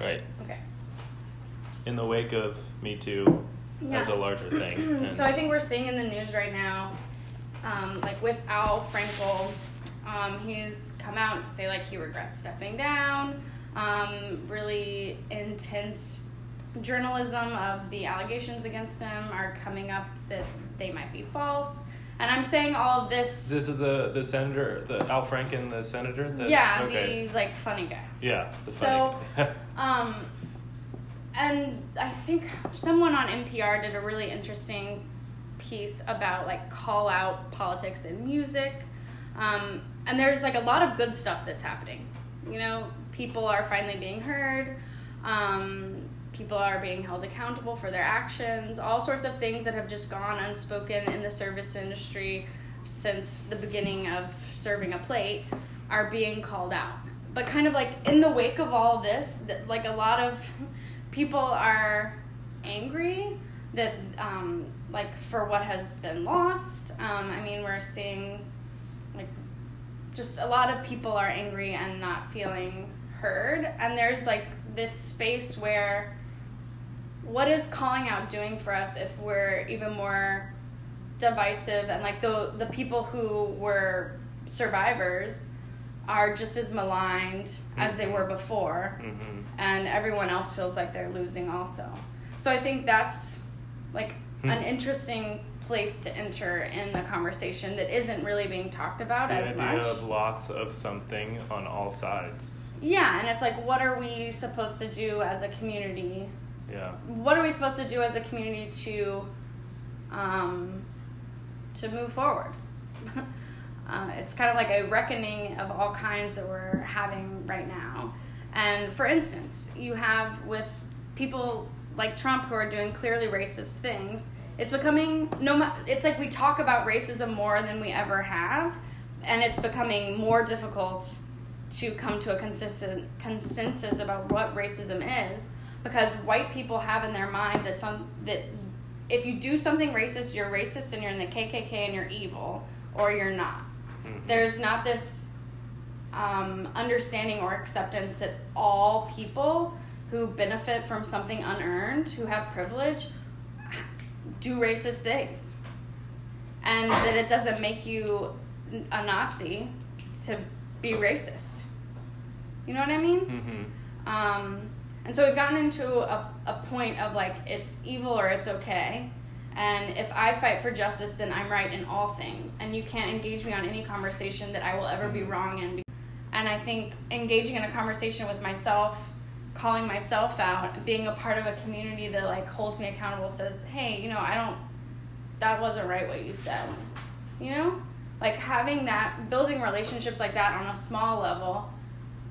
Right. Okay. In the wake of Me Too as a larger thing. So I think we're seeing in the news right now, um, like with Al Franken, um, he's come out to say like he regrets stepping down. Um, really intense journalism of the allegations against him are coming up that they might be false. And I'm saying all of this. this is the the senator, the Al Franken, the senator. The, yeah, Okay. the like funny guy. yeah. The So- Um, and I think someone on NPR did a really interesting piece about like call out politics in music. Um, and there's like a lot of good stuff that's happening. You know, people are finally being heard. Um, people are being held accountable for their actions. All sorts of things that have just gone unspoken in the service industry since the beginning of serving a plate are being called out. But kind of like in the wake of all this, like a lot of people are angry that um, like for what has been lost. Um, I mean, we're seeing like just a lot of people are angry and not feeling heard, and there's like this space where what is calling out doing for us if we're even more divisive and like the the people who were survivors are just as maligned as they were before hmm and everyone else feels like they're losing also. So I think that's like Hmm. an interesting place to enter in the conversation that isn't really being talked about The as idea much. of loss of something on all sides. Yeah, and it's like what are we supposed to do as a community? Yeah. What are we supposed to do as a community to um to move forward? uh, it's kind of like a reckoning of all kinds that we're having right now. And for instance, you have with people like Trump who are doing clearly racist things. It's becoming no. It's like we talk about racism more than we ever have, and it's becoming more difficult to come to a consistent consensus about what racism is because white people have in their mind that some that if you do something racist, you're racist and you're in the KKK and you're evil, or you're not. Mhm. There's not this um, understanding or acceptance that all people who benefit from something unearned, who have privilege, do racist things. And that it doesn't make you a Nazi to be racist. You know what I mean? Mhm. Um, and so we've gotten into a, a point of like it's evil or it's okay. And if I fight for justice, then I'm right in all things. And you can't engage me on any conversation that I will ever be wrong in. And I think engaging in a conversation with myself, calling myself out, being a part of a community that like holds me accountable, says, "Hey, you know, I don't. That wasn't right what you said." You know, like having that, building relationships like that on a small level,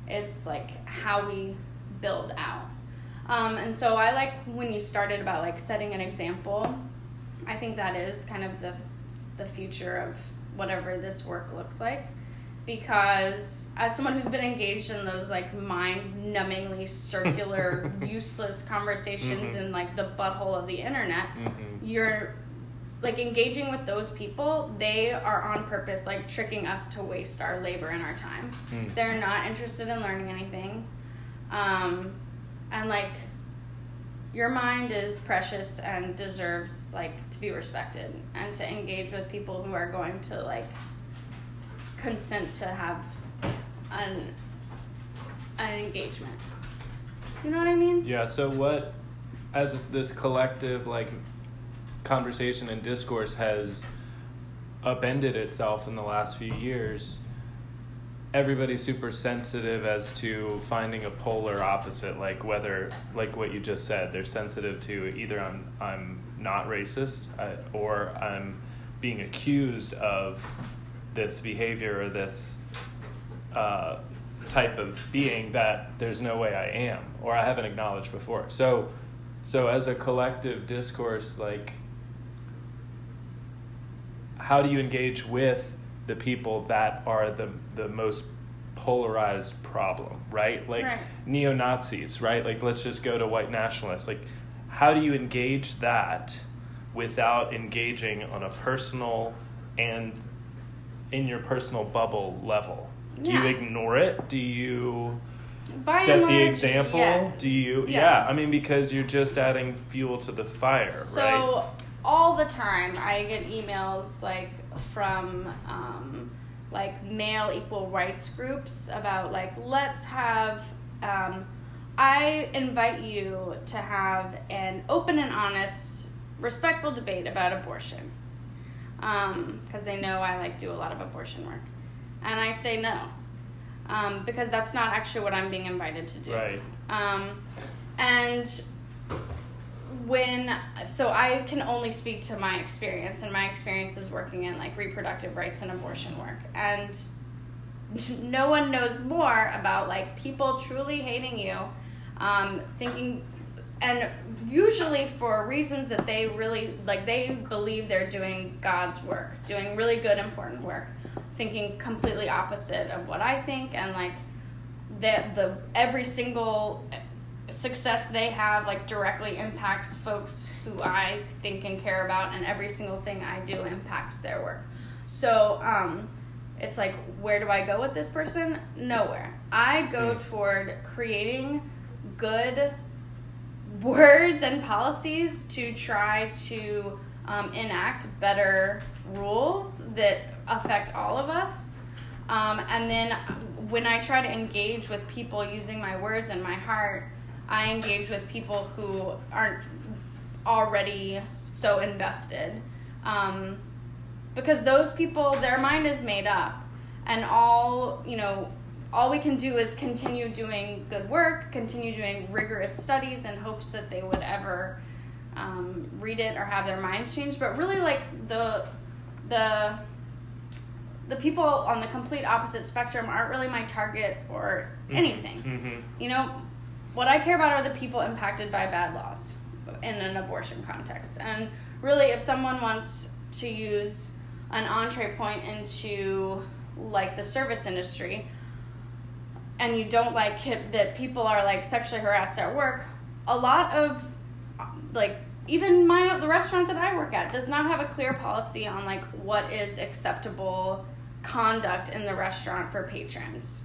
is like how we build out. Um, and so I like when you started about like setting an example. I think that is kind of the the future of whatever this work looks like because as someone who's been engaged in those like mind-numbingly circular useless conversations Mhm. in like the butthole of the internet Mhm. you're like engaging with those people they are on purpose like tricking us to waste our labor and our time Mm. they're not interested in learning anything um, and like your mind is precious and deserves like to be respected and to engage with people who are going to like consent to have an an engagement you know what i mean Yeah. So what, as this collective like conversation and discourse has upended itself in the last few years, everybody's super sensitive as to finding a polar opposite. Like whether, like what you just said, they're sensitive to either I'm I'm not racist uh, or I'm being accused of this behavior or this uh, type of being that there's no way I am or I haven't acknowledged before. So, so as a collective discourse, like, how do you engage with the people that are the the most polarized problem, right? Like Right. neo Nazis, right? Like let's just go to white nationalists. Like, how do you engage that without engaging on a personal and in your personal bubble level? Do you ignore it? Do you By set and the example? yeah. Do you? Yeah. Yeah. I mean, because you're just adding fuel to the fire, So right? All the time, I get emails like from um, like male equal rights groups about like let's have. Um, I invite you to have an open and honest, respectful debate about abortion, because they know I like do a lot of abortion work, and I say no, um, because that's not actually what I'm being invited to do. Right. Um, and when so I can only speak to my experience, and my experience is working in like reproductive rights and abortion work, and no one knows more about like people truly hating you, um, thinking, and usually for reasons that they really like they believe they're doing God's work, doing really good important work, thinking completely opposite of what I think, and like the the every single success they have like directly impacts folks who I think and care about and every single thing I do impacts their work. So um it's like where do I go with this person? Nowhere. I go Mm. toward creating good words and policies to try to um, enact better rules that affect all of us. Um, and then when I try to engage with people using my words and my heart, I engage with people who aren't already so invested. Um, because those people, their mind is made up. And all, you know, all we can do is continue doing good work, continue doing rigorous studies in hopes that they would ever um, read it or have their minds changed. But really, like the the the people on the complete opposite spectrum aren't really my target or anything. Mm-hmm. You know, what I care about are the people impacted by bad laws in an abortion context. And really, if someone wants to use an entree point into like the service industry, and you don't like it, that people are like sexually harassed at work, a lot of like even my the restaurant that I work at does not have a clear policy on like what is acceptable conduct in the restaurant for patrons.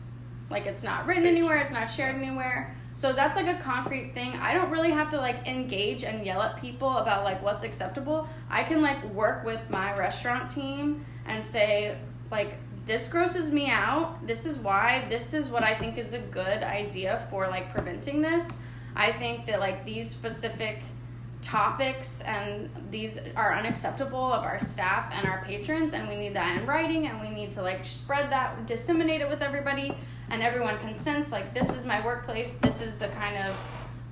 Like it's not written anywhere, it's not shared anywhere. So that's like a concrete thing. I don't really have to like engage and yell at people about like what's acceptable. I can like work with my restaurant team and say like this grosses me out. This is why. This is what I think is a good idea for like preventing this. I think that like these specific topics and these are unacceptable of our staff and our patrons and we need that in writing and we need to like spread that disseminate it with everybody and everyone can sense like this is my workplace this is the kind of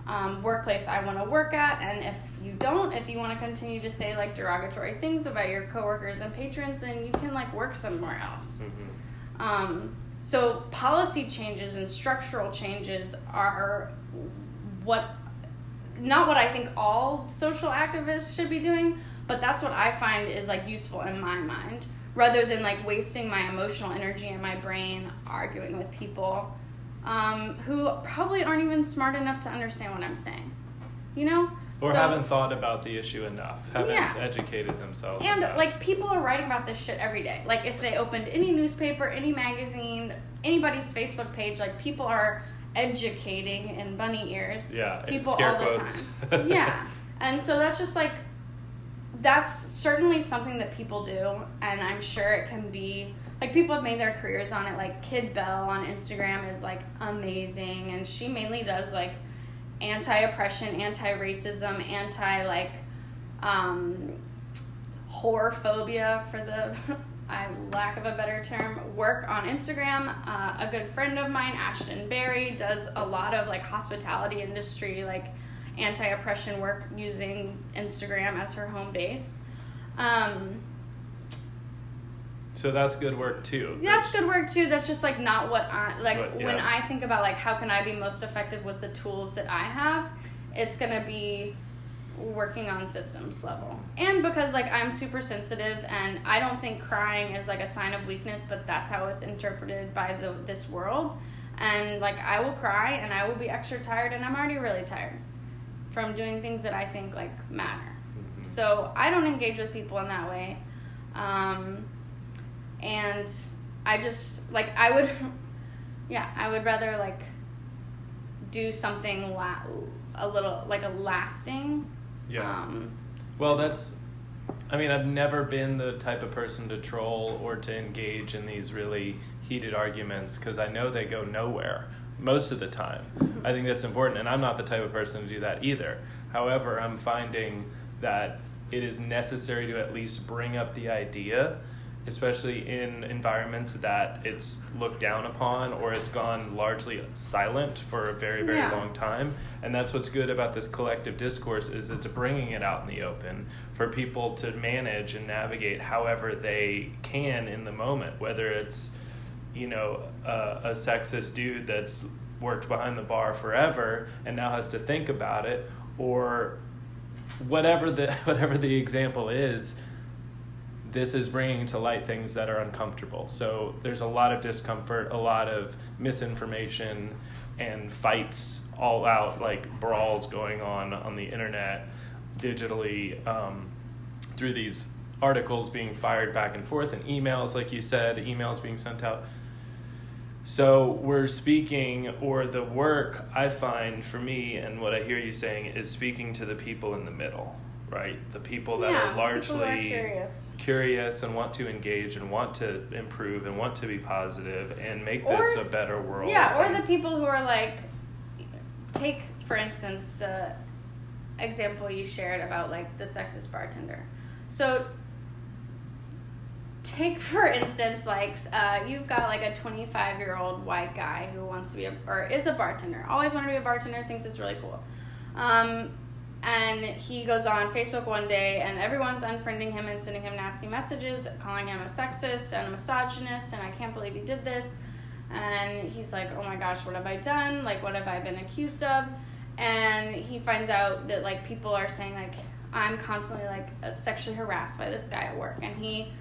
um, workplace i want to work at. And if you don't if you want to continue to say like derogatory things about your coworkers and patrons then you can like work somewhere else. Mm-hmm. um, so policy changes and structural changes are what not what I think all social activists should be doing, but that's what I find is like useful in my mind rather than like wasting my emotional energy and my brain arguing with people um, who probably aren't even smart enough to understand what I'm saying. You know? Or So- haven't thought about the issue enough, haven't Yeah. educated themselves. and enough. like people are writing about this shit every day. Like if they opened any newspaper, any magazine, anybody's Facebook page, like people are educating in bunny ears. yeah, people all the quotes. time. yeah. And so that's just like that's certainly something that people do and I'm sure it can be like people have made their careers on it like Kid Bell on Instagram is like amazing and she mainly does like anti-oppression, anti-racism, anti like um phobia for the I lack of a better term work on Instagram. Uh, a good friend of mine, Ashtin Berry, does a lot of like hospitality industry like anti-oppression work using Instagram as her home base. Um, so that's good work too. that's good work too. That's just like not what I like But, when. I think about like how can I be most effective with the tools that I have. It's gonna be working on systems level and because like i'm super sensitive and i don't think crying is like a sign of weakness but that's how it's interpreted by the this world and like i will cry and i will be extra tired and i'm already really tired from doing things that i think like matter Mhm. so i don't engage with people in that way um, and i just like i would yeah i would rather like do something la- a little like a lasting. Yeah. Um, Well, that's. I mean, I've never been the type of person to troll or to engage in these really heated arguments because I know they go nowhere most of the time. I think that's important, and I'm not the type of person to do that either. However, I'm finding that it is necessary to at least bring up the idea, especially in environments that it's looked down upon or it's gone largely silent for a very, very Yeah. long time. And that's what's good about this collective discourse is it's bringing it out in the open for people to manage and navigate however they can in the moment, whether it's you know a, a sexist dude that's worked behind the bar forever and now has to think about it or whatever the whatever the example is this is bringing to light things that are uncomfortable. So there's a lot of discomfort a lot of misinformation and fights all out like brawls going on on the internet digitally um, through these articles being fired back and forth and emails like you said emails being sent out so we're speaking, or the work I find for me, and what I hear you saying is speaking to the people in the middle, right? The people that yeah, are largely are curious. curious and want to engage and want to improve and want to be positive and make Or- this a better world. Yeah, or the people who are like, take for instance the example you shared about like the sexist bartender. So, take for instance like uh, you've got like a 25 year old white guy who wants to be a or is a bartender, always wanted to be a bartender, thinks it's really cool. Um, and he goes on Facebook one day, and everyone's unfriending him and sending him nasty messages, calling him a sexist and a misogynist, and I can't believe he did this. And he's like, "Oh my gosh, what have I done? Like, what have I been accused of?" And he finds out that like people are saying like, "I'm constantly like sexually harassed by this guy at work," and he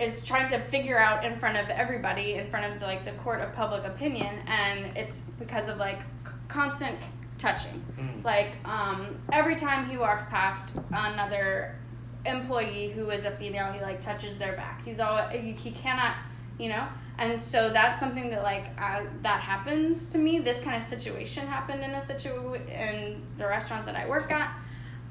is trying to figure out in front of everybody, in front of like the court of public opinion, and it's because of like c- constant touching. Mm. Like um, every time he walks past another employee who is a female, he like touches their back. He's all he, he cannot, you know. And so that's something that like uh, that happens to me. This kind of situation happened in a situ in the restaurant that I work at.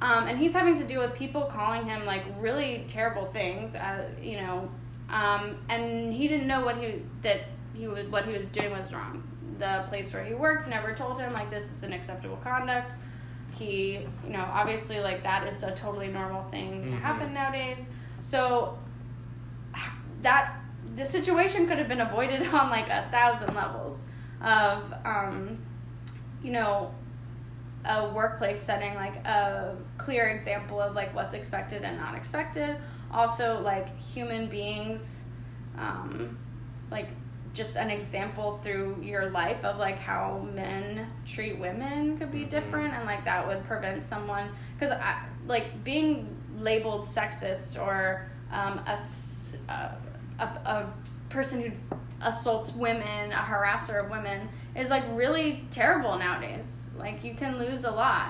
Um, and he's having to deal with people calling him like really terrible things, uh, you know, um, and he didn't know what he that he was what he was doing was wrong. The place where he worked never told him like this is an acceptable conduct. He, you know, obviously like that is a totally normal thing to Mhm. happen nowadays. So that the situation could have been avoided on like a thousand levels of, um, you know, a workplace setting like a clear example of like what's expected and not expected also like human beings um, like just an example through your life of like how men treat women could be Mhm. different and like that would prevent someone because like being labeled sexist or um, a, a, a person who assaults women a harasser of women is like really terrible nowadays like you can lose a lot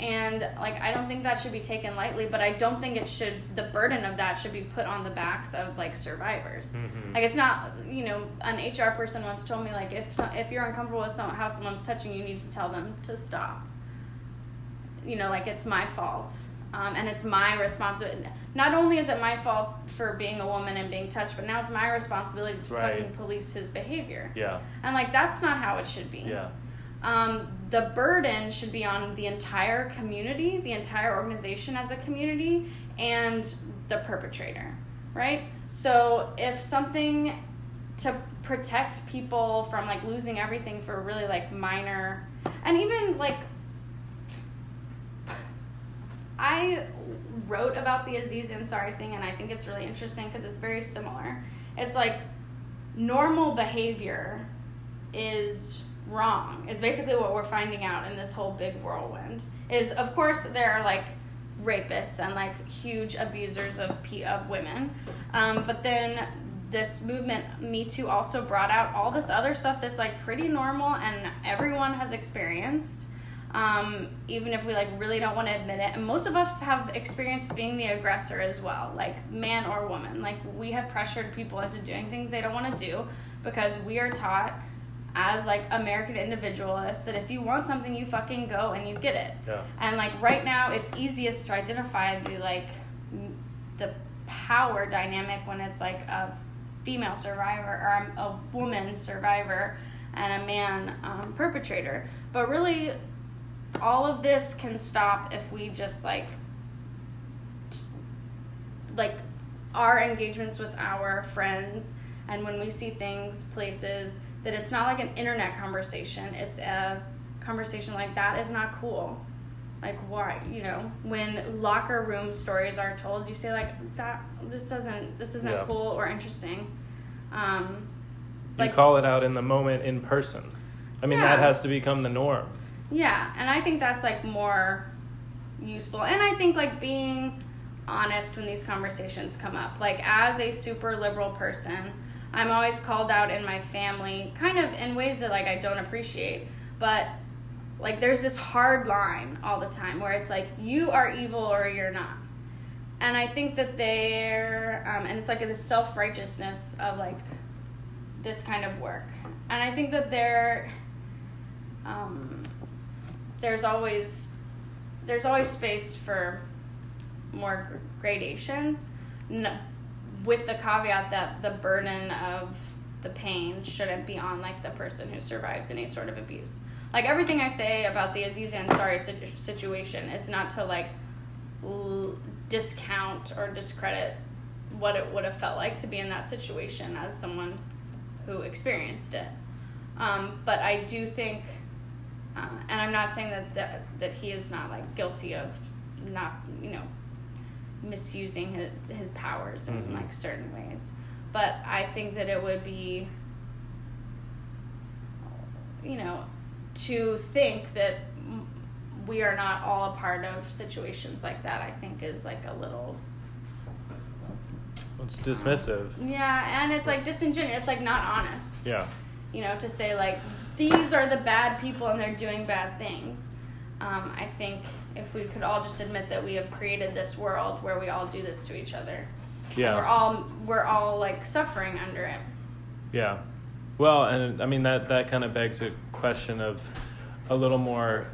and like i don't think that should be taken lightly but i don't think it should the burden of that should be put on the backs of like survivors Mhm. like it's not you know an hr person once told me like if some, if you're uncomfortable with some, how someone's touching you you need to tell them to stop you know like it's my fault um, and it's my responsibility not only is it my fault for being a woman and being touched but now it's my responsibility to Right. fucking police his behavior Yeah. and like that's not how it should be Yeah. um, the burden should be on the entire community, the entire organization as a community, and the perpetrator, right? So if something to protect people from like losing everything for really like minor, and even like I wrote about the Aziz Ansari thing, and I think it's really interesting because it's very similar. It's like normal behavior is wrong is basically what we're finding out in this whole big whirlwind. Is of course there are like rapists and like huge abusers of of women. Um, but then this movement me too also brought out all this other stuff that's like pretty normal and everyone has experienced um, even if we like really don't want to admit it. And most of us have experienced being the aggressor as well like man or woman. Like we have pressured people into doing things they don't want to do because we are taught as like American individualists that if you want something, you fucking go and you get it. Yeah. And like right now, it's easiest to identify the like the power dynamic when it's like a female survivor or a, a woman survivor and a man um, perpetrator. But really, all of this can stop if we just like like our engagements with our friends and when we see things places that it's not like an internet conversation it's a conversation like that is not cool like why you know when locker room stories are told you say like that this doesn't this isn't Yeah. cool or interesting um You call it out in the moment in person. I mean, that has to become the norm. Yeah, and I think that's like more useful. And I think like being honest when these conversations come up. Like as a super liberal person, I'm always called out in my family kind of in ways that like I don't appreciate. But like there's this hard line all the time where it's like you are evil or you're not. And I think that they're um, and it's like this self-righteousness of like this kind of work. And I think that they're um, there's always there's always space for more gradations no, with the caveat that the burden of the pain shouldn't be on like the person who survives any sort of abuse. Like everything i say about the aziz ansari situation is not to like l- discount or discredit what it would have felt like to be in that situation as someone who experienced it. Um, but i do think uh, and I'm not saying that, that that he is not like guilty of not you know misusing his, his powers in Mhm. like certain ways, but I think that it would be you know to think that we are not all a part of situations like that. I think is like a little It's dismissive. yeah, and it's like disingenuous. It's like not honest. Yeah. you know, to say like these are the bad people and they're doing bad things. Um, I think if we could all just admit that we have created this world where we all do this to each other, Yeah. we're all we're all like suffering under it. Yeah. Well, and I mean that that kind of begs a question of a little more.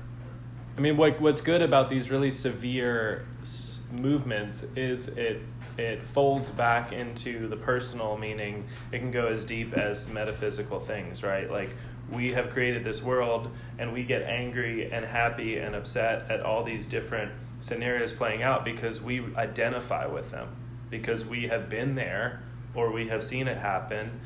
I mean, what what's good about these really severe s- movements is it it folds back into the personal, meaning it can go as deep as metaphysical things, right? Like we have created this world, and we get angry and happy and upset at all these different scenarios playing out because we identify with them, because we have been there or we have seen it happen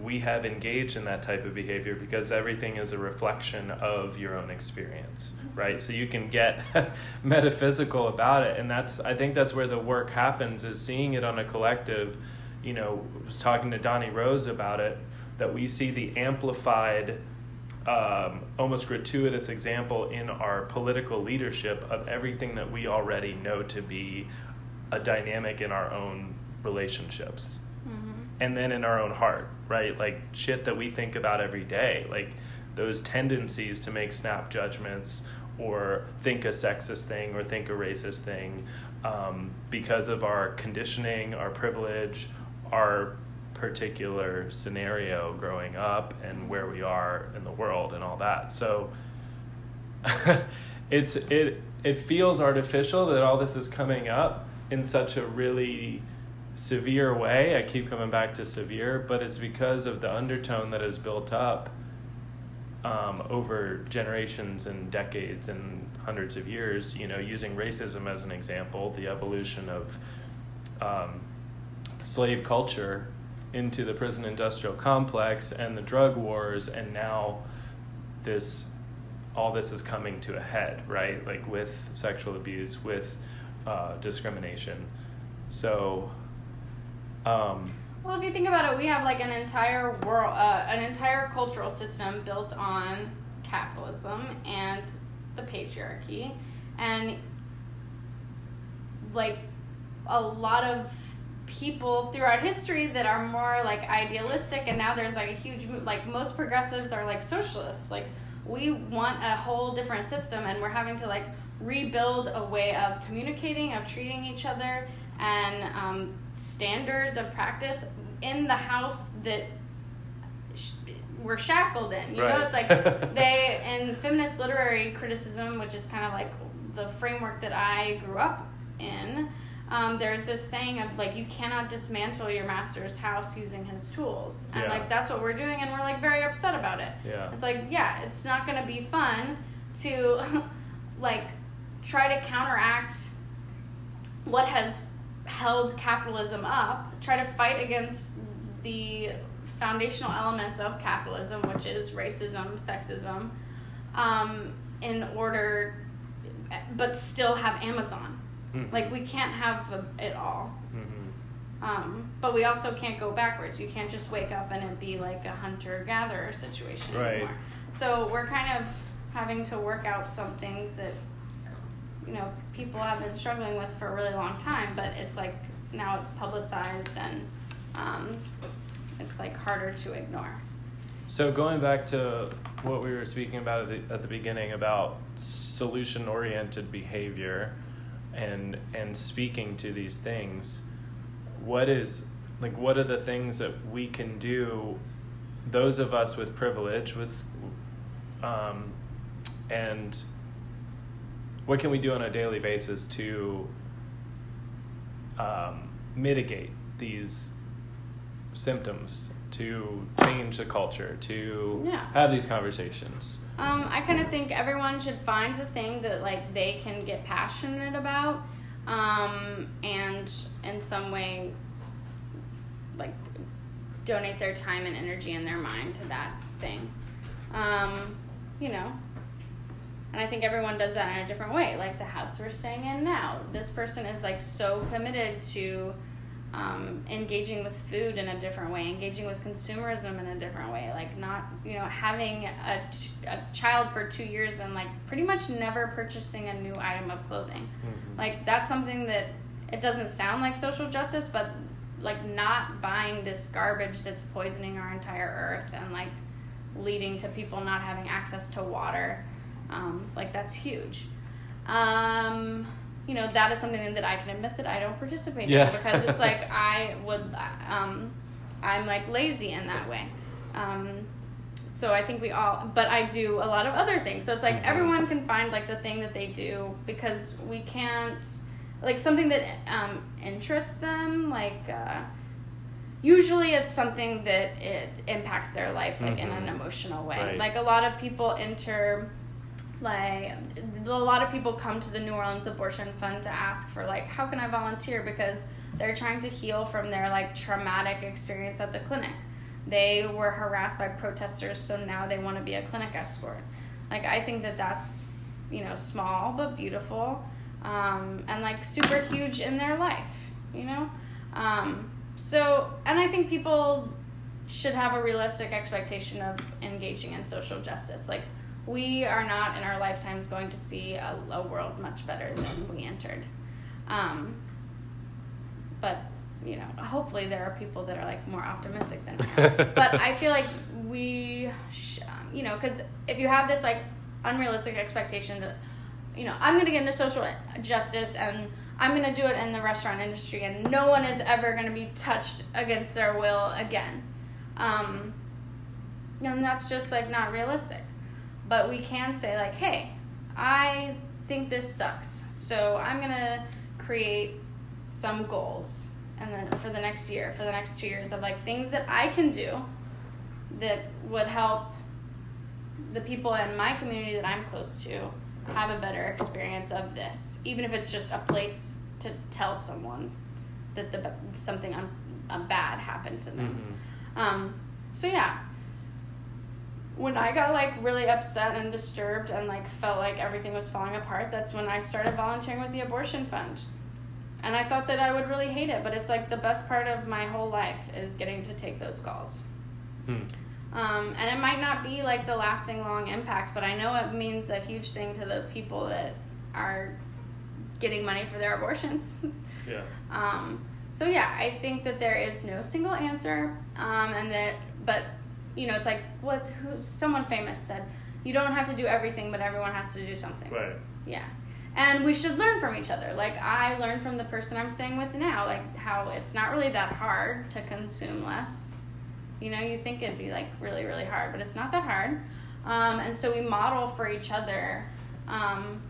we have engaged in that type of behavior because everything is a reflection of your own experience right? So you can get metaphysical about it and that's i think that's where the work happens is seeing it on a collective. You know was talking to donnie rose about it that we see the amplified um, almost gratuitous example in our political leadership of everything that we already know to be a dynamic in our own relationships. And then in our own heart, right? Like shit that we think about every day, like those tendencies to make snap judgments or think a sexist thing or think a racist thing um, because of our conditioning, our privilege, our particular scenario growing up and where we are in the world and all that. So it's it it feels artificial that all this is coming up in such a really severe way. I keep coming back to severe, but it's because of the undertone that is built up um, over generations and decades and hundreds of years. You know, using racism as an example, the evolution of um, slave culture into the prison industrial complex and the drug wars, and now this all this is coming to a head, right? Like with sexual abuse, with uh, discrimination. So, um, Well, if you think about it, we have like an entire world, uh, an entire cultural system built on capitalism and the patriarchy, and like a lot of people throughout history that are more like idealistic, and now there's like a huge like most progressives are like socialists, like we want a whole different system, and we're having to like rebuild a way of communicating, of treating each other, and um, standards of practice in the house that sh- we're shackled in. You Right. know, it's like they in feminist literary criticism, which is kind of like the framework that I grew up in. Um, there's this saying of like you cannot dismantle your master's house using his tools, and Yeah. like that's what we're doing, and we're like very upset about it. Yeah. It's like yeah, it's not gonna be fun to like try to counteract what has held capitalism up, try to fight against the foundational elements of capitalism, which is racism, sexism, um, in order, but still have Amazon. Mhm. Like we can't have the- it all. Mhm. Um, but we also can't go backwards. You can't just wake up and it be like a hunter gatherer situation Right. anymore. So we're kind of having to work out some things that you know people have been struggling with for a really long time, but it's like now it's publicized and um, it's like harder to ignore. So going back to what we were speaking about at the, at the beginning about solution oriented behavior and and speaking to these things, what is like what are the things that we can do those of us with privilege with um, and what can we do on a daily basis to um, mitigate these symptoms to change the culture to Yeah. have these conversations Um, I kind of think everyone should find the thing that like they can get passionate about, um, and in some way, like donate their time and energy and their mind to that thing. Um, you know, and I think everyone does that in a different way. Like the house we're staying in now, this person is like so committed to um, engaging with food in a different way, engaging with consumerism in a different way. Like not, you know, having a, ch- a child for two years and like pretty much never purchasing a new item of clothing. Mhm. Like that's something that it doesn't sound like social justice, but like not buying this garbage that's poisoning our entire earth and like leading to people not having access to water. Um, like that's huge. Um, you know that is something that I can admit that I don't participate Yeah. in because it's like I would, um, I'm like lazy in that way. Um, so I think we all, but I do a lot of other things. So it's like Mhm. everyone can find like the thing that they do because we can't, like something that um, interests them. Like uh, usually it's something that it impacts their life like in an Mhm. emotional way. Right. Like a lot of people enter like a lot of people come to the New Orleans Abortion Fund to ask for like how can I volunteer because they're trying to heal from their like traumatic experience at the clinic. They were harassed by protesters, so now they want to be a clinic escort. Like I think that that's you know small but beautiful, um, and like super huge in their life. You know, um, so and I think people should have a realistic expectation of engaging in social justice. Like we are not in our lifetimes going to see a, a world much better than we entered. Um, but you know, hopefully there are people that are like more optimistic than I am. but I feel like we, sh- you know, because if you have this like unrealistic expectation that, you know, I'm gonna get into social justice and I'm gonna do it in the restaurant industry and no one is ever gonna be touched against their will again. Um, and that's just like not realistic. But we can say like, hey, I think this sucks, so I'm gonna create some goals and then for the next year, for the next two years of like things that I can do that would help the people in my community that I'm close to have a better experience of this, even if it's just a place to tell someone that the something un, uh, bad happened to them. Mhm. Um, so yeah, when I got like really upset and disturbed and like felt like everything was falling apart, that's when I started volunteering with the abortion fund. And I thought that I would really hate it, but it's like the best part of my whole life is getting to take those calls. Hmm. Um, and it might not be like the lasting long impact, but I know it means a huge thing to the people that are getting money for their abortions. Yeah. Um, so yeah, I think that there is no single answer, um, and that, but you know, it's like what who someone famous said, you don't have to do everything, but everyone has to do something. Right. Yeah, and we should learn from each other. Like I learned from the person I'm staying with now, like how it's not really that hard to consume less. You know, you think it'd be like really, really hard, but it's not that hard. Um, and so we model for each other. Um,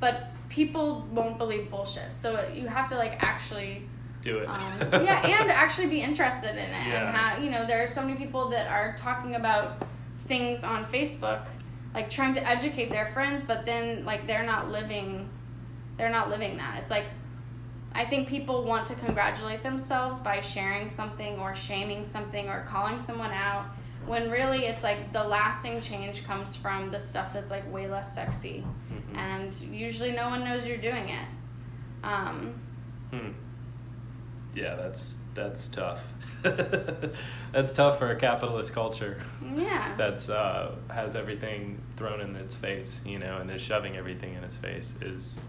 but people won't believe bullshit. So you have to like actually do it. um, yeah, and actually be interested in it. Yeah. And have, you know, there are so many people that are talking about things on Facebook, like trying to educate their friends, but then like they're not living, they're not living that. It's like, I think people want to congratulate themselves by sharing something or shaming something or calling someone out. When really it's like the lasting change comes from the stuff that's like way less sexy, Mhm. and usually no one knows you're doing it. Um, Hmm. Yeah, that's that's tough. that's tough for a capitalist culture yeah. that's uh, has everything thrown in its face, you know, and is shoving everything in its face. Is,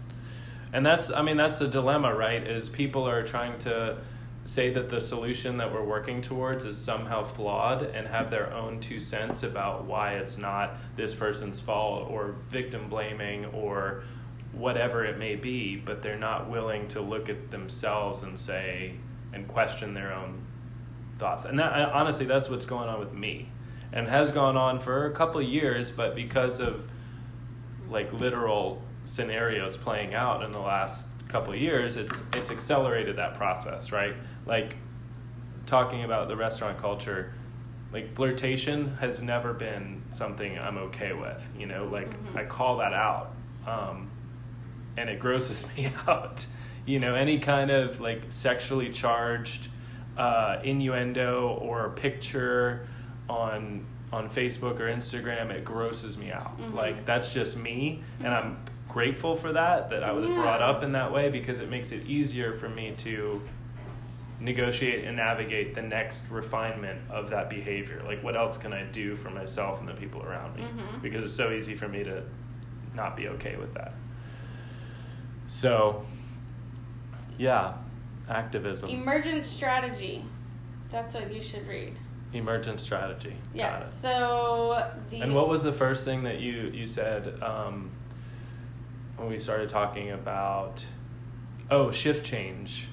and that's I mean that's the dilemma, right? Is people are trying to say that the solution that we're working towards is somehow flawed and have their own two cents about why it's not this person's fault or victim blaming or whatever it may be, but they're not willing to look at themselves and say and question their own thoughts. And that honestly, that's what's going on with me, and has gone on for a couple of years. But because of like literal scenarios playing out in the last couple of years, it's it's accelerated that process, right? Like talking about the restaurant culture, like flirtation has never been something I'm okay with. You know, like Mhm. I call that out, um, and it grosses me out. You know, any kind of like sexually charged uh, innuendo or picture on on Facebook or Instagram, it grosses me out. Mhm. Like that's just me, and I'm grateful for that that I was brought up in that way because it makes it easier for me to negotiate and navigate the next refinement of that behavior. Like, what else can I do for myself and the people around me? Mhm. Because it's so easy for me to not be okay with that. So, yeah, activism, Emergent strategy. That's what you should read. emergent strategy. Yes. So the And what was the first thing that you you said um, when we started talking about? Oh, shift change.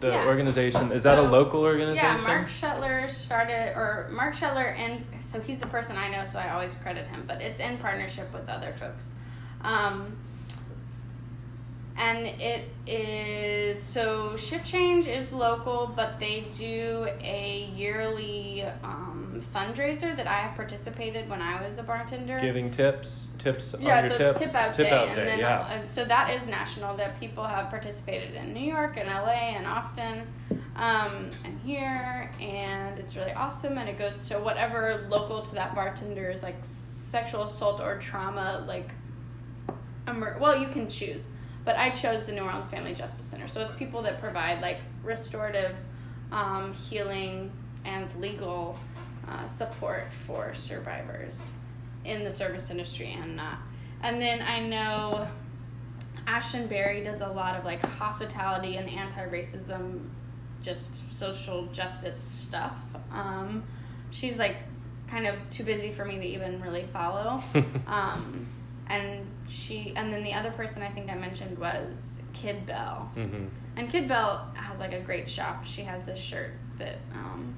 The Yeah. organization is that a local organization? Yeah, Mark Shetler started, or Mark Shetler, and so he's the person I know, so I always credit him, but it's in partnership with other folks. Um, and it is so shift change is local but they do a yearly um, fundraiser that i have participated when i was a bartender Giving tips, tips yeah, on your so tips. it's tip out tip day, out and day, then yeah. and so that is national. That people have participated in New York and LA and Austin, um, and here, and it's really awesome. And it goes to whatever local to that bartender is like sexual assault or trauma, like, emer- well, you can choose, but I chose the New Orleans Family Justice Center. So it's people that provide like restorative, um, healing, and legal uh, support for survivors in the service industry and not. And then I know Ashtin Berry does a lot of like hospitality and anti racism, just social justice stuff. Um, she's like kind of too busy for me to even really follow. um, and she, and then the other person I think I mentioned was Kid Bell. hmm And Kid Bell has like a great shop. She has this shirt that um,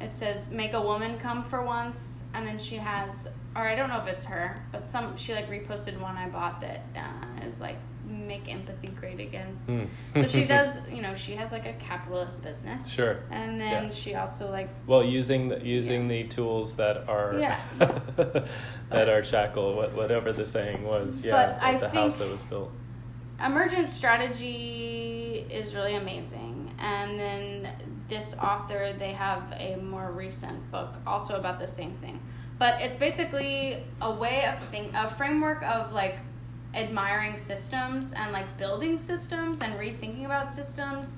it says "Make a woman come for once," and then she has, or I don't know if it's her, but some she like reposted one I bought that uh, is like "Make empathy great again." Mm. So she does, you know, she has like a capitalist business, Sure. and then Yeah. she also like Well, using the, using the tools that are Yeah. that are shackle, what, whatever the saying was, yeah, But I the think- house that was built. emergent strategy is really amazing and then this author they have a more recent book also about the same thing but it's basically a way of think a framework of like admiring systems and like building systems and rethinking about systems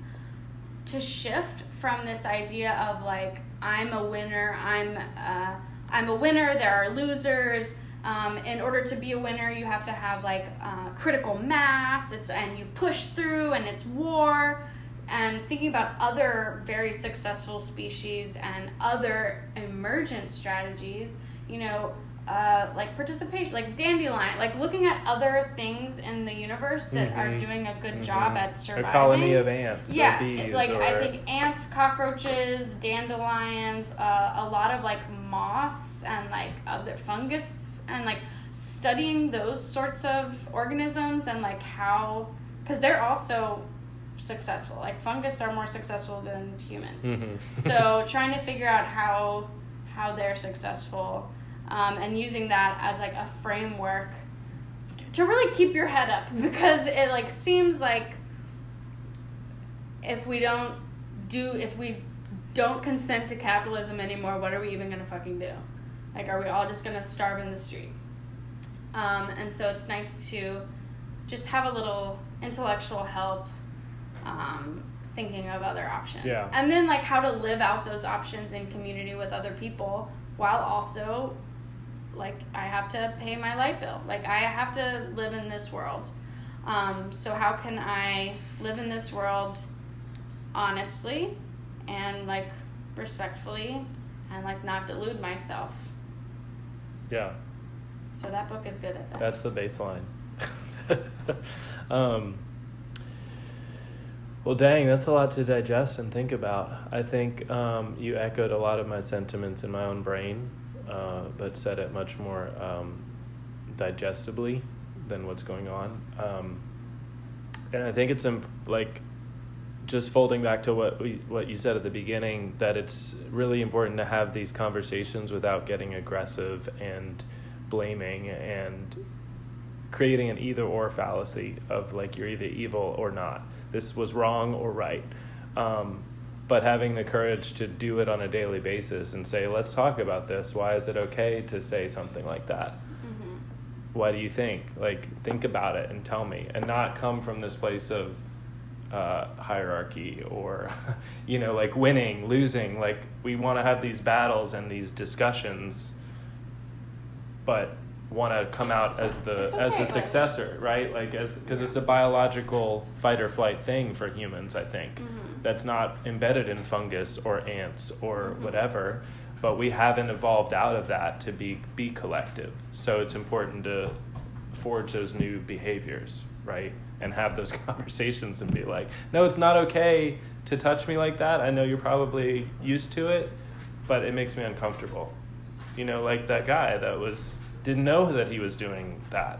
to shift from this idea of like I'm a winner, I'm uh, I'm a winner. There are losers. Um, in order to be a winner, you have to have like uh, critical mass. It's and you push through, and it's war. And thinking about other very successful species and other emergent strategies, you know, uh, like participation, like dandelion, like looking at other things in the universe that are Mhm. doing a good job Mhm. at surviving. A colony of ants. yeah, like or, I think ants, cockroaches, dandelions, uh, a lot of like moss and like other fungus and like studying those sorts of organisms and like how because they're also successful. Like fungus are more successful than humans. Mhm. so trying to figure out how how they're successful um, and using that as like a framework to really keep your head up because it like seems like if we don't do if we don't consent to capitalism anymore what are we even gonna fucking do? Like are we all just gonna starve in the street? Um, and so it's nice to just have a little intellectual help um, thinking of other options. Yeah. and then like how to live out those options in community with other people while also like i have to pay my light bill. Like i have to live in this world. Um, so how can i live in this world honestly and like respectfully and like not delude myself? Yeah, so that book is good at that. That's the baseline. um, well, dang, that's a lot to digest and think about. I think um, you echoed a lot of my sentiments in my own brain, uh, but said it much more um, digestibly than what's going on. Um, and I think it's imp- like just folding back to what we what you said at the beginning that it's really important to have these conversations without getting aggressive and blaming and creating an either or fallacy of like you're either evil or not this was wrong or right um, but having the courage to do it on a daily basis and say let's talk about this. Why is it okay to say something like that? Mhm. what do you think? Like think about it and tell me and not come from this place of uh, hierarchy or you know like winning losing. Like we want to have these battles and these discussions but want to come out as the It's as the successor right? Like as because it's a biological fight or flight thing for humans i think. Mhm. That's not embedded in fungus or ants or Mhm. whatever but we haven't evolved out of that to be be collective. So it's important to forge those new behaviors right? And have those conversations and be like no it's not okay to touch me like that. I know you're probably used to it but it makes me uncomfortable. You know like that guy that was didn't know that he was doing that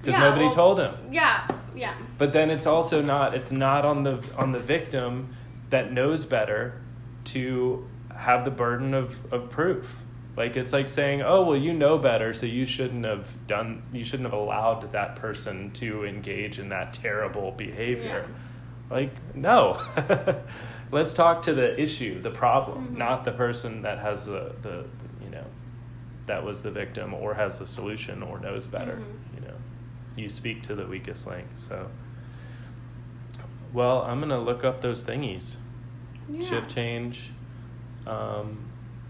because Yeah, nobody well- told him. yeah yeah. But then it's also not it's not on the on the victim that knows better to have the burden of, of proof. Like it's like saying oh well you know better so you shouldn't have done you shouldn't have allowed that person to engage in that terrible behavior. Like no. Let's talk to the issue the problem Mhm. not the person that has the, the, the you know that was the victim or has the solution or knows better. Mhm. You speak to the weakest link. So well i'm gonna look up those thingies. Yeah. shift change um,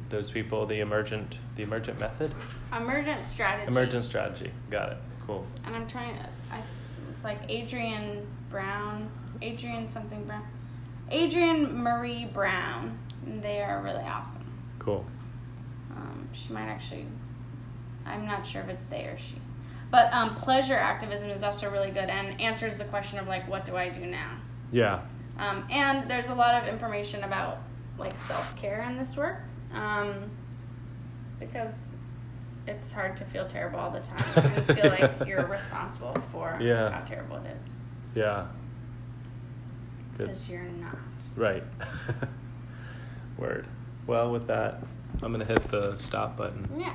those people the emergent the emergent method? Emergent strategy. Emergent strategy. Got it. Cool. And i'm trying to I, it's like adrienne brown adrienne something brown adrienne maree brown. They are really awesome. Cool. Um, she might actually i'm not sure if it's they or she but um, pleasure activism is also really good and answers the question of like what do i do now yeah um, and there's a lot of information about like self-care in this work um, because it's hard to feel terrible all the time and feel like you're responsible for Yeah. how terrible it is yeah because you're not Right. Word. Well, with that, I'm gonna hit the stop button. yeah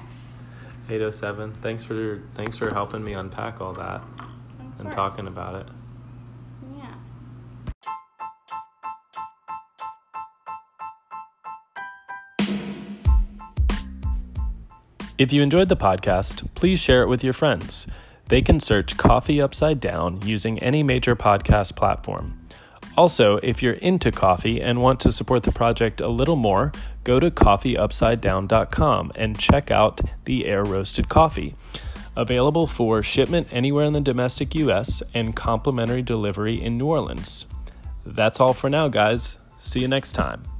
807. Thanks for thanks for helping me unpack all that of and course. talking about it. yeah If you enjoyed the podcast, please share it with your friends. They can search Coffee Upside Down using any major podcast platform. Also, if you're into coffee and want to support the project a little more, go to coffeeupsidedown.com and check out the air roasted coffee. Available for shipment anywhere in the domestic US and complimentary delivery in New Orleans. That's all for now, guys. See you next time.